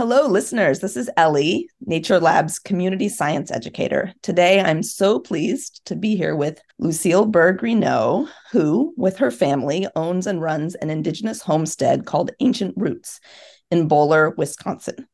Hello, listeners. This is Ellie, Nature Lab's community science educator. Today, I'm so pleased to be here with Lucille Grignon, who, with her family, owns and runs an Indigenous homestead called Ancient Roots in Bowler, Wisconsin.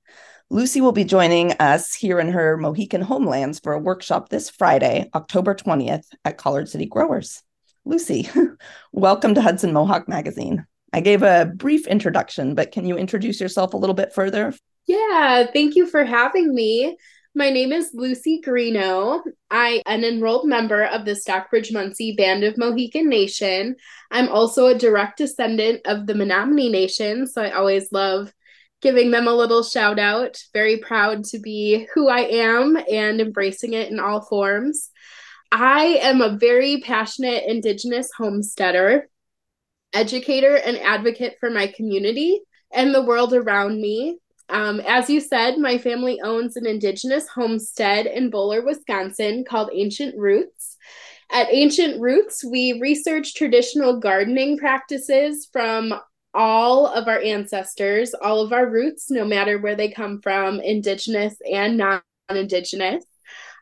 Lucy will be joining us here in her Mohican homelands for a workshop this Friday, October 20th at Collard City Growers. Lucy, welcome to Hudson Mohawk Magazine. I gave a brief introduction, but can you introduce yourself a little bit further? Yeah, thank you for having me. My name is Lucy Grignon. I am an enrolled member of the Stockbridge Munsee Band of Mohican Nation. I'm also a direct descendant of the Menominee Nation, so I always love giving them a little shout out. Very proud to be who I am and embracing it in all forms. I am a very passionate Indigenous homesteader, educator, and advocate for my community and the world around me. Um, as you said, my family owns an Indigenous homestead in Bowler, Wisconsin called Ancient Roots. At Ancient Roots, we research traditional gardening practices from all of our ancestors, all of our roots, no matter where they come from, Indigenous and non Indigenous,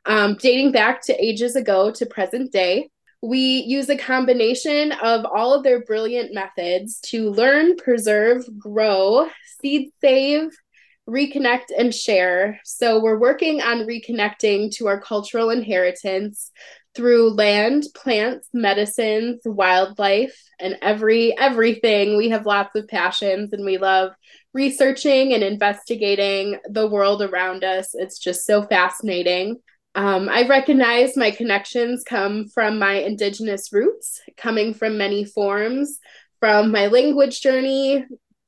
um, dating back to ages ago to present day. We use a combination of all of their brilliant methods to learn, preserve, grow, seed save, reconnect and share. So we're working on reconnecting to our cultural inheritance through land, plants, medicines, wildlife, and every everything. We have lots of passions and we love researching and investigating the world around us. It's just so fascinating. Um, I recognize my connections come from my Indigenous roots, coming from many forms, from my language journey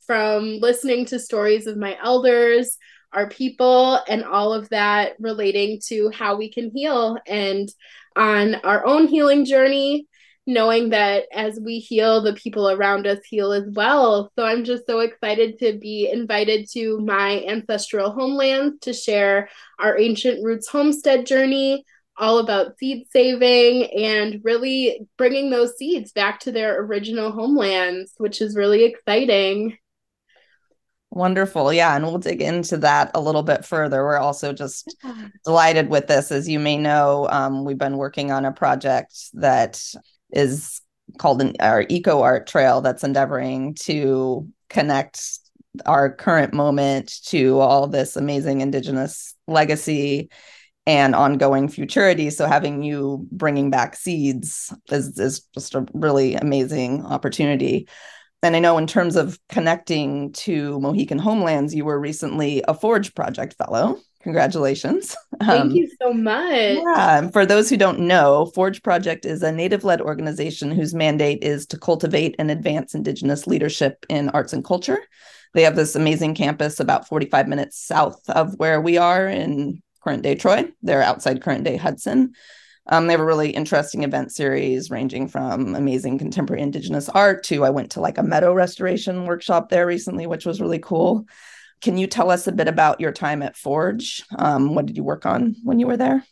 from listening to stories of my elders, our people, and all of that relating to how we can heal and on our own healing journey, knowing that as we heal, the people around us heal as well. So I'm just so excited to be invited to my ancestral homeland to share our ancient roots homestead journey all about seed saving and really bringing those seeds back to their original homelands, which is really exciting. Wonderful. Yeah. And we'll dig into that a little bit further. We're also just delighted with this. As you may know, um, we've been working on a project that is called an, our Eco Art Trail that's endeavoring to connect our current moment to all this amazing Indigenous legacy and ongoing futurity. So having you bringing back seeds is, is just a really amazing opportunity. And I know in terms of connecting to Mohican homelands, you were recently a Forge Project Fellow. Congratulations. Thank um, you so much. Yeah. For those who don't know, Forge Project is a native led organization whose mandate is to cultivate and advance Indigenous leadership in arts and culture. They have this amazing campus about 45 minutes south of where we are in current day Troy. They're outside current day Hudson. Um, they have a really interesting event series ranging from amazing contemporary indigenous art to I went to like a meadow restoration workshop there recently, which was really cool. Can you tell us a bit about your time at Forge? Um, what did you work on when you were there?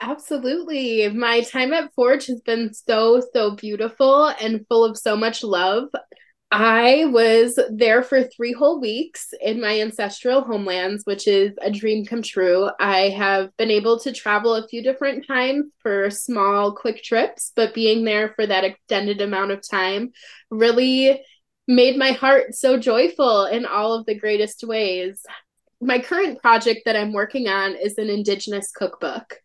Absolutely. My time at Forge has been so, so beautiful and full of so much love. I was there for three whole weeks in my ancestral homelands, which is a dream come true. I have been able to travel a few different times for small, quick trips, but being there for that extended amount of time really made my heart so joyful in all of the greatest ways. My current project that I'm working on is an Indigenous cookbook.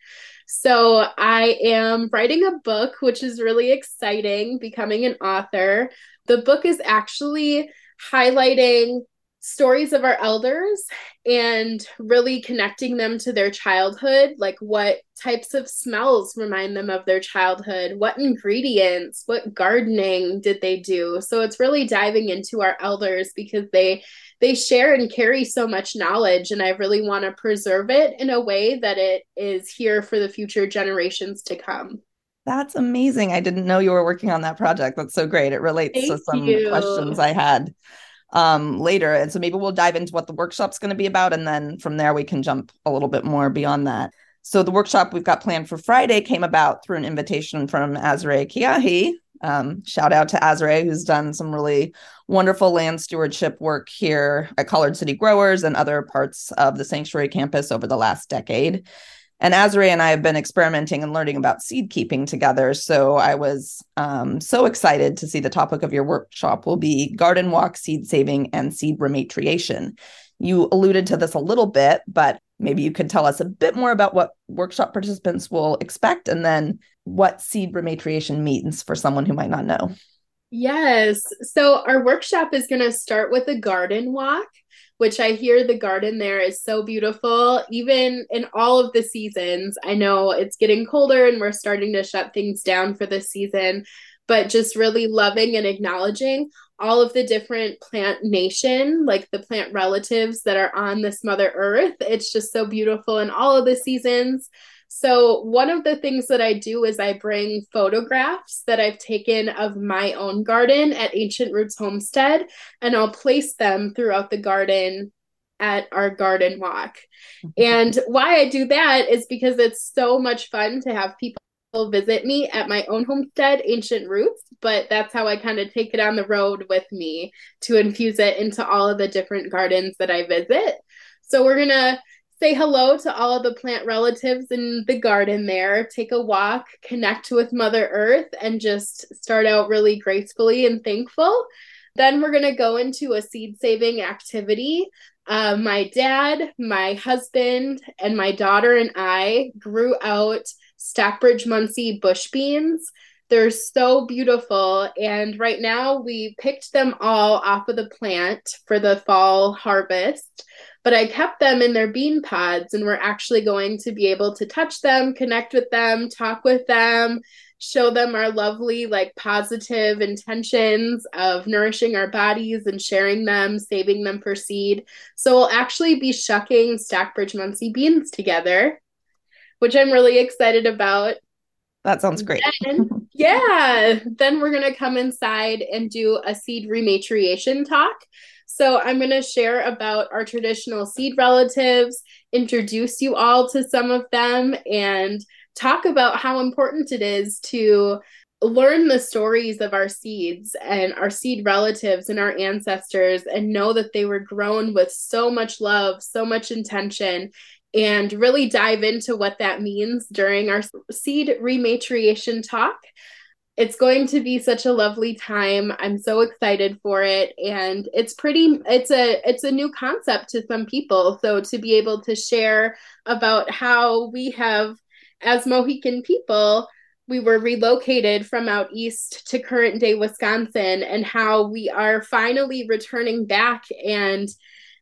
So I am writing a book, which is really exciting, becoming an author. The book is actually highlighting stories of our elders and really connecting them to their childhood like what types of smells remind them of their childhood what ingredients what gardening did they do. So it's really diving into our elders because they they share and carry so much knowledge and i really want to preserve it in a way that it is here for the future generations to come that's amazing i didn't know you were working on that project that's so great it relates Thank to some you. questions i had um, later and so maybe we'll dive into what the workshop's going to be about and then from there we can jump a little bit more beyond that So the workshop we've got planned for Friday came about through an invitation from Azre Kiahi. Um, shout out to Azre, who's done some really wonderful land stewardship work here at Collard City Growers and other parts of the sanctuary campus over the last decade. And Azre and I have been experimenting and learning about seed keeping together. So I was um, so excited to see the topic of your workshop will be garden walk, seed saving, and seed rematriation. You alluded to this a little bit, but maybe you could tell us a bit more about what workshop participants will expect and then what seed rematriation means for someone who might not know. Yes. So our workshop is going to start with a garden walk, which I hear the garden there is so beautiful, even in all of the seasons. I know it's getting colder and we're starting to shut things down for the season, but just really loving and acknowledging all of the different plant nation, like the plant relatives that are on this Mother Earth. It's just so beautiful in all of the seasons. So, one of the things that I do is I bring photographs that I've taken of my own garden at Ancient Roots Homestead, and I'll place them throughout the garden at our garden walk. Mm-hmm. And why I do that is because it's so much fun to have people visit me at my own homestead, Ancient Roots, but that's how I kind of take it on the road with me to infuse it into all of the different gardens that I visit. So we're going to say hello to all of the plant relatives in the garden there, take a walk, connect with Mother Earth, and just start out really gracefully and thankful. Then we're going to go into a seed saving activity. Uh, my dad, my husband, and my daughter and I grew out Stockbridge Munsee bush beans. They're so beautiful. And right now we picked them all off of the plant for the fall harvest. But I kept them in their bean pods, and we're actually going to be able to touch them, connect with them, talk with them, show them our lovely, like positive intentions of nourishing our bodies and sharing them, saving them for seed. So we'll actually be shucking Stockbridge Munsee beans together which I'm really excited about. That sounds great. Then, yeah. Then we're going to come inside and do a seed rematriation talk. So I'm going to share about our traditional seed relatives, introduce you all to some of them, and talk about how important it is to learn the stories of our seeds and our seed relatives and our ancestors and know that they were grown with so much love, so much intention, and really dive into what that means during our seed rematriation talk. It's going to be such a lovely time. I'm so excited for it and it's pretty it's a it's a new concept to some people. So to be able to share about how we have as Mohican people we were relocated from out east to current day Wisconsin and how we are finally returning back and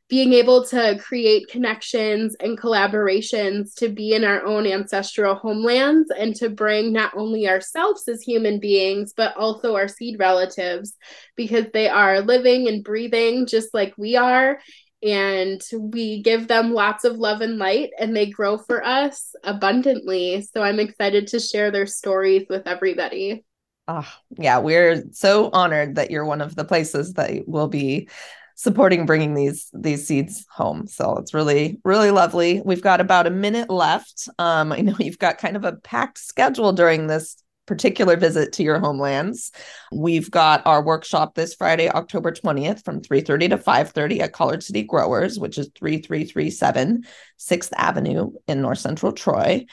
being able to create connections and collaborations to be in our own ancestral homelands and to bring not only ourselves as human beings, but also our seed relatives because they are living and breathing just like we are. And we give them lots of love and light, and they grow for us abundantly. So I'm excited to share their stories with everybody. Oh, yeah, we're so honored that you're one of the places that will be supporting bringing these these seeds home. So it's really really lovely. We've got about a minute left. Um, I know you've got kind of a packed schedule during this particular visit to your homelands. We've got our workshop this Friday, October 20th from 3:30 to 5:30 at Collard City Growers, which is 3337 6th Avenue in North Central Troy.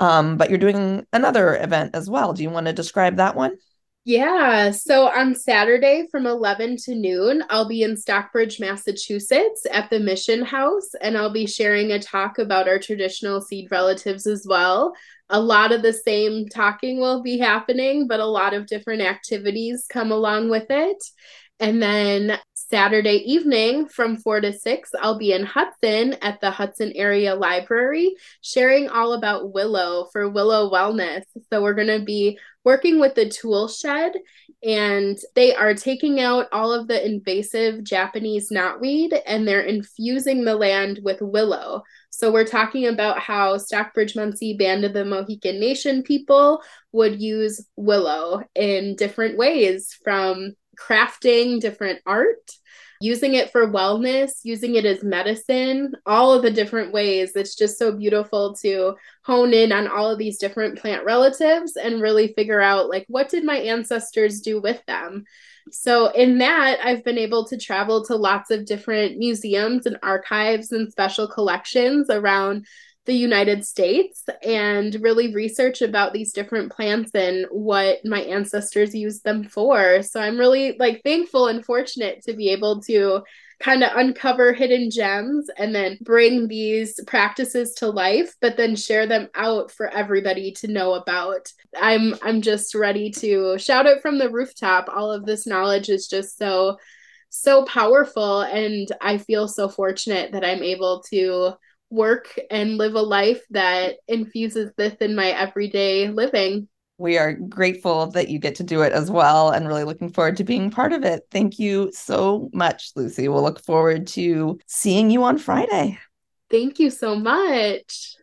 Um, but you're doing another event as well. Do you want to describe that one? Yeah. So on Saturday from 11 to noon, I'll be in Stockbridge, Massachusetts at the Mission House, and I'll be sharing a talk about our traditional seed relatives as well. A lot of the same talking will be happening, but a lot of different activities come along with it. And then Saturday evening from 4 to 6, I'll be in Hudson at the Hudson Area Library sharing all about Willow for Willow Wellness. So we're going to be working with the tool shed and they are taking out all of the invasive Japanese knotweed and they're infusing the land with willow. So we're talking about how Stockbridge Munsee Band of the Mohican Nation people would use willow in different ways from crafting different art using it for wellness, using it as medicine, all of the different ways. It's just so beautiful to hone in on all of these different plant relatives and really figure out like what did my ancestors do with them? So, in that, I've been able to travel to lots of different museums and archives and special collections around the United States and really research about these different plants and what my ancestors used them for. So I'm really like thankful and fortunate to be able to kind of uncover hidden gems and then bring these practices to life but then share them out for everybody to know about. I'm I'm just ready to shout it from the rooftop. All of this knowledge is just so so powerful and I feel so fortunate that I'm able to work and live a life that infuses this in my everyday living. We are grateful that you get to do it as well and really looking forward to being part of it. Thank you so much, Lucy. We'll look forward to seeing you on Friday. Thank you so much.